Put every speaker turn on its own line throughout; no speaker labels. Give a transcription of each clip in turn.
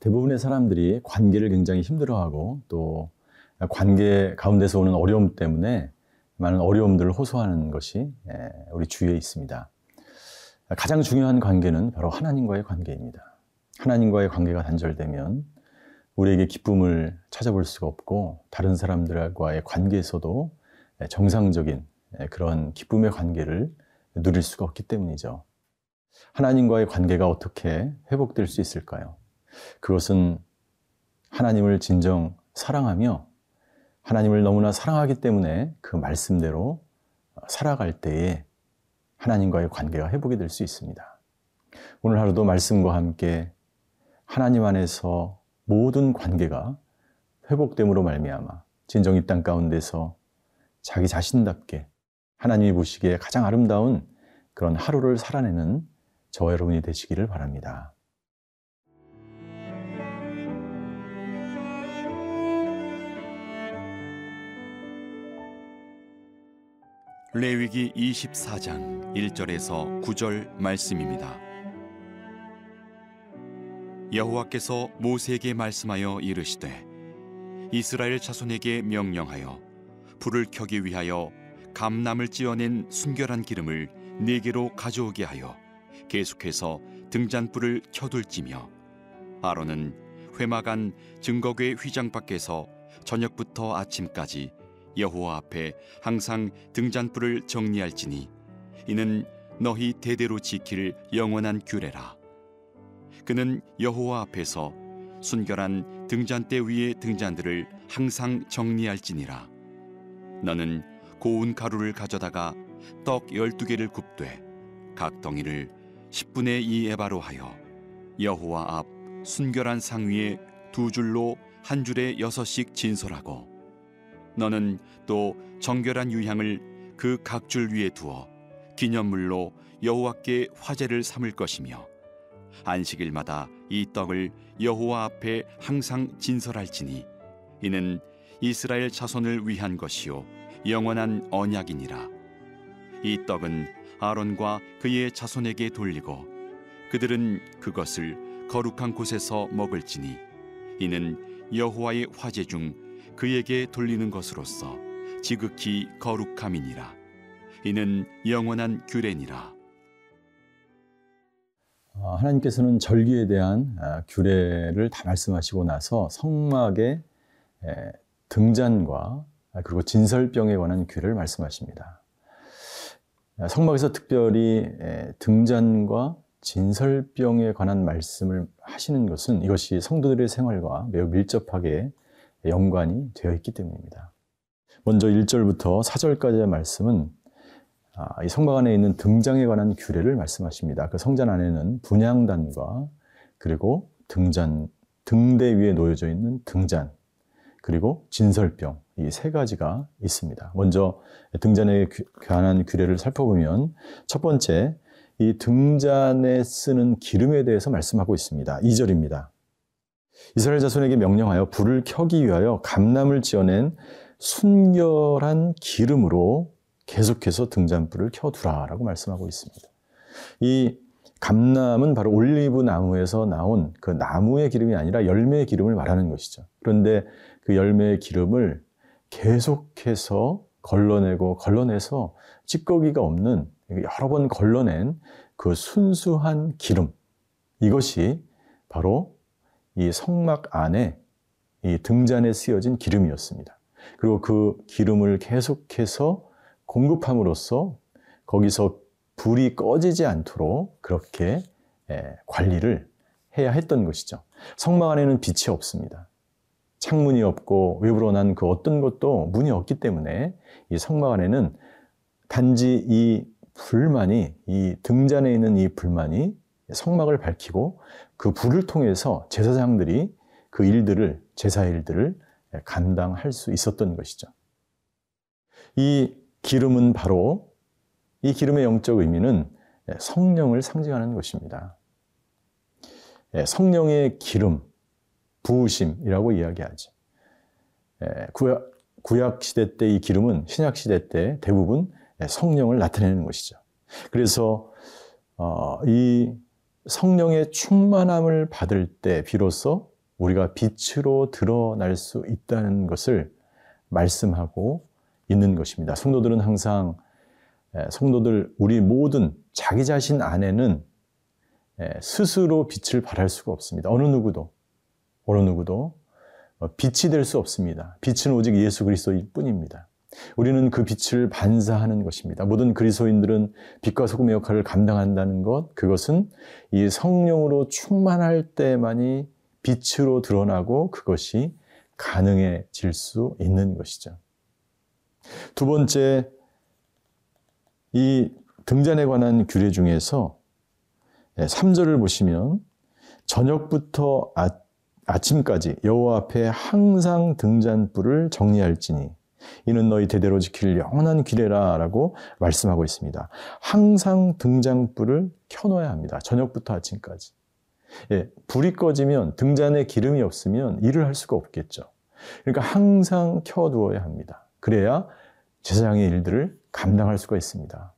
대부분의 사람들이 관계를 굉장히 힘들어하고 또 관계 가운데서 오는 어려움 때문에 많은 어려움들을 호소하는 것이 예, 우리 주위에 있습니다. 가장 중요한 관계는 바로 하나님과의 관계입니다. 하나님과의 관계가 단절되면 우리에게 기쁨을 찾아볼 수가 없고 다른 사람들과의 관계에서도 정상적인 그런 기쁨의 관계를 누릴 수가 없기 때문이죠. 하나님과의 관계가 어떻게 회복될 수 있을까요? 그것은 하나님을 진정 사랑하며 하나님을 너무나 사랑하기 때문에 그 말씀대로 살아갈 때에 하나님과의 관계가 회복이 될 수 있습니다. 오늘 하루도 말씀과 함께 하나님 안에서 모든 관계가 회복됨으로 말미암아 진정 이 땅 가운데서 자기 자신답게 하나님이 보시기에 가장 아름다운 그런 하루를 살아내는 저와 여러분이 되시기를 바랍니다.
레위기 24장 1절에서 9절 말씀입니다. 여호와께서 모세에게 말씀하여 이르시되 이스라엘 자손에게 명령하여 불을 켜기 위하여 감남을 찌어낸 순결한 기름을 네 개로 가져오게 하여 계속해서 등잔불을 켜둘지며 아론은 회막 안 증거궤 휘장 밖에서 저녁부터 아침까지 여호와 앞에 항상 등잔불을 정리할지니 이는 너희 대대로 지킬 영원한 규례라. 그는 여호와 앞에서 순결한 등잔대 위의 등잔들을 항상 정리할지니라. 너는 고운 가루를 가져다가 떡 열두 개를 굽되 각 덩이를 10분의 2 에바로 하여 여호와 앞 순결한 상 위에 두 줄로 한 줄에 여섯씩 진설하고 너는 또 정결한 유향을 그 각 줄 위에 두어 기념물로 여호와께 화제를 삼을 것이며 안식일마다 이 떡을 여호와 앞에 항상 진설할지니 이는 이스라엘 자손을 위한 것이요 영원한 언약이니라. 이 떡은 아론과 그의 자손에게 돌리고 그들은 그것을 거룩한 곳에서 먹을지니 이는 여호와의 화제 중 그에게 돌리는 것으로서 지극히 거룩함이니라 이는 영원한 규례니라
아, 하나님께서는 절기에 대한 아, 규례를 다 말씀하시고 나서 성막의 등잔과 아, 그리고 진설병에 관한 규례를 말씀하십니다. 성막에서 특별히 등잔과 진설병에 관한 말씀을 하시는 것은 이것이 성도들의 생활과 매우 밀접하게 연관이 되어 있기 때문입니다. 먼저 1절부터 4절까지의 말씀은 아, 이 성막 안에 있는 등장에 관한 규례를 말씀하십니다. 그 성전 안에는 분향단과 그리고 등잔, 등대 위에 놓여져 있는 등잔, 그리고 진설병, 이 세 가지가 있습니다. 먼저 등잔에 관한 규례를 살펴보면 첫 번째, 이 등잔에 쓰는 기름에 대해서 말씀하고 있습니다. 2절입니다. 이스라엘 자손에게 명령하여 불을 켜기 위하여 감남을 지어낸 순결한 기름으로 계속해서 등잔불을 켜두라라고 말씀하고 있습니다. 이 감남은 바로 올리브 나무에서 나온 그 나무의 기름이 아니라 열매의 기름을 말하는 것이죠. 그런데 그 열매의 기름을 계속해서 걸러내고 걸러내서 찌꺼기가 없는 여러 번 걸러낸 그 순수한 기름 이것이 바로 이 성막 안에 이 등잔에 쓰여진 기름이었습니다. 그리고 그 기름을 계속해서 공급함으로써 거기서 불이 꺼지지 않도록 그렇게 예, 관리를 해야 했던 것이죠. 성막 안에는 빛이 없습니다. 창문이 없고 외부로 난 그 어떤 것도 문이 없기 때문에 이 성막 안에는 단지 이 불만이 이 등잔에 있는 이 불만이 성막을 밝히고 그 불을 통해서 제사장들이 그 일들을 제사 일들을 감당할 수 있었던 것이죠. 이 기름은 바로 이 기름의 영적 의미는 성령을 상징하는 것입니다. 예, 성령의 기름, 부으심이라고 이야기하죠. 예, 구약, 구약 시대 때 이 기름은 신약 시대 때 대부분 성령을 나타내는 것이죠. 그래서 어, 이 성령의 충만함을 받을 때 비로소 우리가 빛으로 드러날 수 있다는 것을 말씀하고 있는 것입니다. 성도들은 항상 성도들 우리 모든 자기 자신 안에는 스스로 빛을 발할 수가 없습니다. 어느 누구도 어느 누구도 어, 빛이 될 수 없습니다. 빛은 오직 예수 그리스도일 뿐입니다. 우리는 그 빛을 반사하는 것입니다. 모든 그리스도인들은 빛과 소금의 역할을 감당한다는 것, 그것은 이 성령으로 충만할 때만이 빛으로 드러나고 그것이 가능해질 수 있는 것이죠. 두 번째, 이 등잔에 관한 규례 중에서 3절을 보시면 저녁부터 아, 아침까지 여호와 앞에 항상 등잔불을 정리할지니 이는 너희 대대로 지킬 영원한 규례라라고 말씀하고 있습니다. 항상 등잔불을 켜놓아야 합니다. 저녁부터 아침까지. 예, 불이 꺼지면 등잔에 기름이 없으면 일을 할 수가 없겠죠. 그러니까 항상 켜두어야 합니다. 그래야 제사장의 일들을 감당할 수가 있습니다.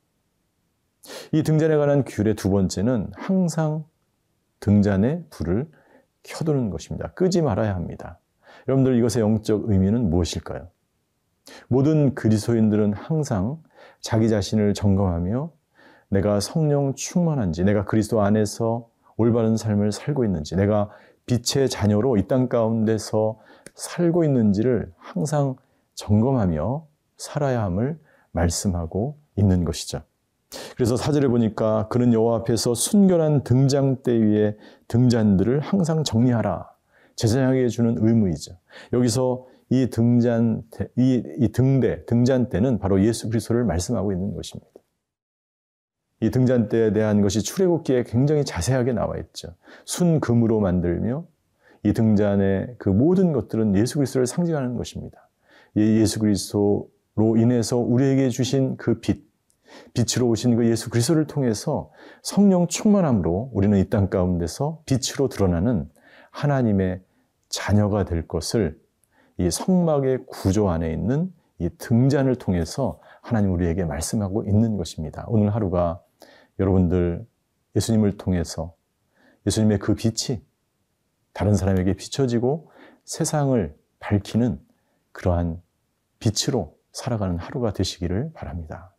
이 등잔에 관한 규례 두 번째는 항상 등잔에 불을 켜두는 것입니다. 끄지 말아야 합니다. 여러분들 이것의 영적 의미는 무엇일까요? 모든 그리스도인들은 항상 자기 자신을 점검하며 내가 성령 충만한지, 내가 그리스도 안에서 올바른 삶을 살고 있는지, 내가 빛의 자녀로 이 땅 가운데서 살고 있는지를 항상 점검하며 살아야 함을 말씀하고 있는 것이죠. 그래서 사절에 보니까 그는 여호와 앞에서 순결한 등장대 위에 등잔들을 항상 정리하라. 제사장에게 주는 의무이죠. 여기서 이 등잔, 이, 이 등대, 등잔대는 바로 예수 그리스도를 말씀하고 있는 것입니다. 이 등잔대에 대한 것이 출애굽기에 굉장히 자세하게 나와 있죠. 순금으로 만들며 이 등잔의 그 모든 것들은 예수 그리스도를 상징하는 것입니다. 예수 그리스도로 인해서 우리에게 주신 그 빛, 빛으로 오신 그 예수 그리스도를 통해서 성령 충만함으로 우리는 이 땅 가운데서 빛으로 드러나는 하나님의 자녀가 될 것을 이 성막의 구조 안에 있는 이 등잔을 통해서 하나님 우리에게 말씀하고 있는 것입니다. 오늘 하루가 여러분들 예수님을 통해서 예수님의 그 빛이 다른 사람에게 비춰지고 세상을 밝히는 그러한 빛으로 살아가는 하루가 되시기를 바랍니다.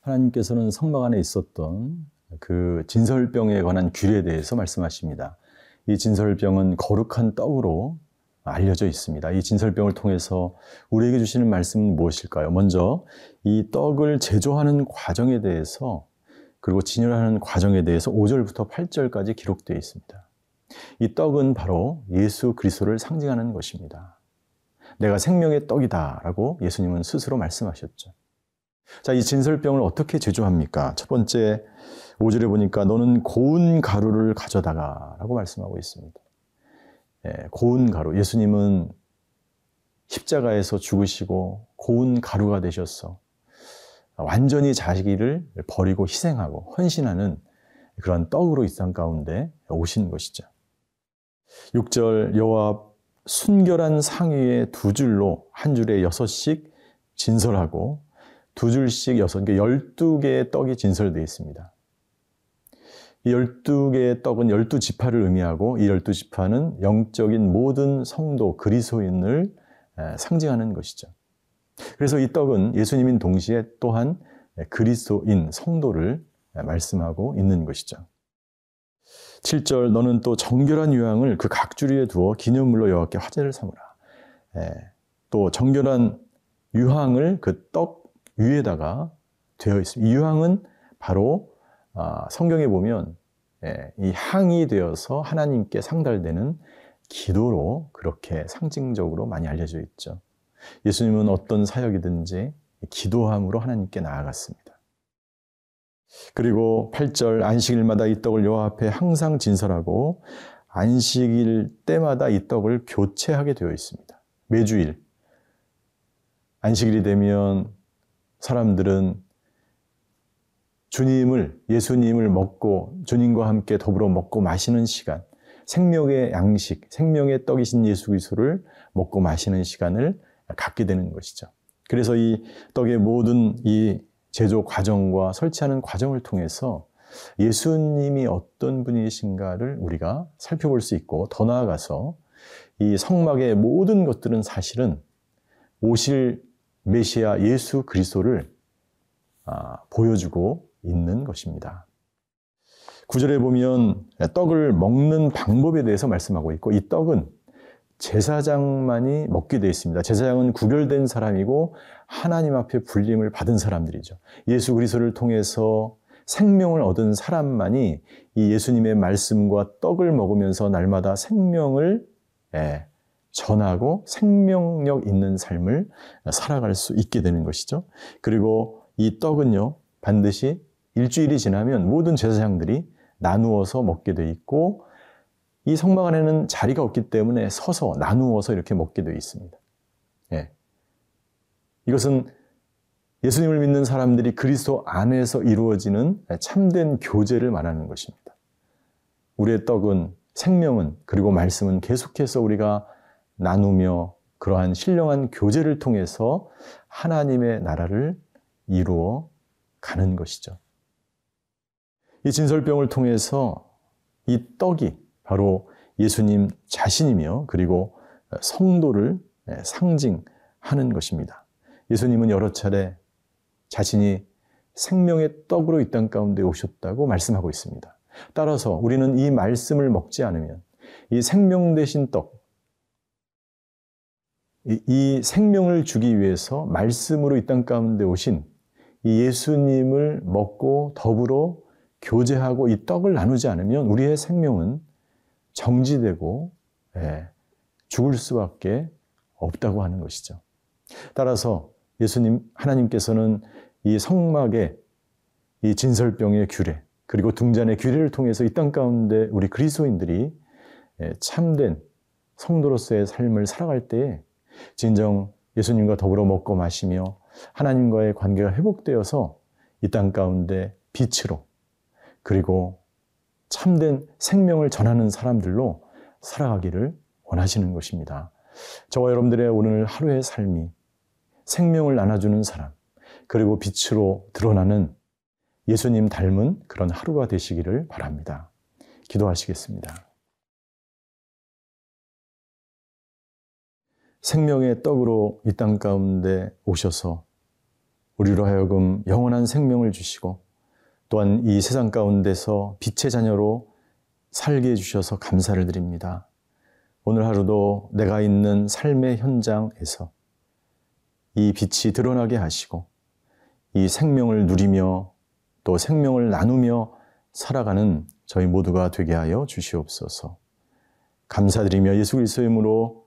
하나님께서는 성막 안에 있었던 그 진설병에 관한 규례에 대해서 말씀하십니다. 이 진설병은 거룩한 떡으로 알려져 있습니다. 이 진설병을 통해서 우리에게 주시는 말씀은 무엇일까요? 먼저 이 떡을 제조하는 과정에 대해서 그리고 진열하는 과정에 대해서 5절부터 8절까지 기록되어 있습니다. 이 떡은 바로 예수 그리스도를 상징하는 것입니다. 내가 생명의 떡이다라고 예수님은 스스로 말씀하셨죠. 자, 이 진설병을 어떻게 제조합니까? 첫 번째 5절에 보니까 너는 고운 가루를 가져다가 라고 말씀하고 있습니다. 예, 고운 가루. 예수님은 십자가에서 죽으시고 고운 가루가 되셨어. 완전히 자기를 버리고 희생하고 헌신하는 그런 떡으로 이땅 가운데 오신 것이죠. 6절 여호와 순결한 상위에 두 줄로 한 줄에 여섯씩 진설하고 두 줄씩 여섯, 그러니까 열두 개의 떡이 진설되어 있습니다. 이 열두 개의 떡은 열두 지파를 의미하고 이 열두 지파는 영적인 모든 성도 그리스도인을 상징하는 것이죠. 그래서 이 떡은 예수님인 동시에 또한 그리스도인 성도를 말씀하고 있는 것이죠. 7절 너는 또 정결한 유향을 그 각주리에 두어 기념물로 여호와께 화제를 삼으라. 또 정결한 유향을 그 떡 위에다가 되어 있습니다. 이 유황은 바로 아, 성경에 보면 예, 이 향이 되어서 하나님께 상달되는 기도로 그렇게 상징적으로 많이 알려져 있죠. 예수님은 어떤 사역이든지 기도함으로 하나님께 나아갔습니다. 그리고 8절 안식일마다 이 떡을 여호와 앞에 항상 진설하고 안식일 때마다 이 떡을 교체하게 되어 있습니다. 매주일 안식일이 되면 사람들은 주님을, 예수님을 먹고 주님과 함께 더불어 먹고 마시는 시간, 생명의 양식, 생명의 떡이신 예수 그리스도를 먹고 마시는 시간을 갖게 되는 것이죠. 그래서 이 떡의 모든 이 제조 과정과 설치하는 과정을 통해서 예수님이 어떤 분이신가를 우리가 살펴볼 수 있고 더 나아가서 이 성막의 모든 것들은 사실은 오실 메시아 예수 그리스도를 아, 보여주고 있는 것입니다. 구절에 보면 떡을 먹는 방법에 대해서 말씀하고 있고 이 떡은 제사장만이 먹게 되어 있습니다. 제사장은 구별된 사람이고 하나님 앞에 불림을 받은 사람들이죠. 예수 그리스도를 통해서 생명을 얻은 사람만이 이 예수님의 말씀과 떡을 먹으면서 날마다 생명을 예, 전하고 생명력 있는 삶을 살아갈 수 있게 되는 것이죠. 그리고 이 떡은요, 반드시 일주일이 지나면 모든 제사장들이 나누어서 먹게 돼 있고 이 성막 안에는 자리가 없기 때문에 서서 나누어서 이렇게 먹게 되어 있습니다. 예. 이것은 예수님을 믿는 사람들이 그리스도 안에서 이루어지는 참된 교제를 말하는 것입니다. 우리의 떡은 생명은 그리고 말씀은 계속해서 우리가 나누며 그러한 신령한 교제를 통해서 하나님의 나라를 이루어 가는 것이죠. 이 진설병을 통해서 이 떡이 바로 예수님 자신이며 그리고 성도를 상징하는 것입니다. 예수님은 여러 차례 자신이 생명의 떡으로 이 땅 가운데 오셨다고 말씀하고 있습니다. 따라서 우리는 이 말씀을 먹지 않으면 이 생명 대신 떡, 이 생명을 주기 위해서 말씀으로 이 땅 가운데 오신 이 예수님을 먹고 더불어 교제하고 이 떡을 나누지 않으면 우리의 생명은 정지되고 예, 죽을 수밖에 없다고 하는 것이죠. 따라서 예수님 하나님께서는 이 성막의 이 진설병의 규례 그리고 등잔의 규례를 통해서 이 땅 가운데 우리 그리스도인들이 예, 참된 성도로서의 삶을 살아갈 때에 진정 예수님과 더불어 먹고 마시며 하나님과의 관계가 회복되어서 이 땅 가운데 빛으로 그리고 참된 생명을 전하는 사람들로 살아가기를 원하시는 것입니다. 저와 여러분들의 오늘 하루의 삶이 생명을 나눠주는 사람, 그리고 빛으로 드러나는 예수님 닮은 그런 하루가 되시기를 바랍니다. 기도하시겠습니다. 생명의 떡으로 이 땅 가운데 오셔서 우리로 하여금 영원한 생명을 주시고 또한 이 세상 가운데서 빛의 자녀로 살게 해주셔서 감사를 드립니다. 오늘 하루도 내가 있는 삶의 현장에서 이 빛이 드러나게 하시고 이 생명을 누리며 또 생명을 나누며 살아가는 저희 모두가 되게 하여 주시옵소서. 감사드리며 예수 그리스도의 이름으로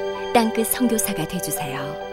땅끝 성교사가 되주세요.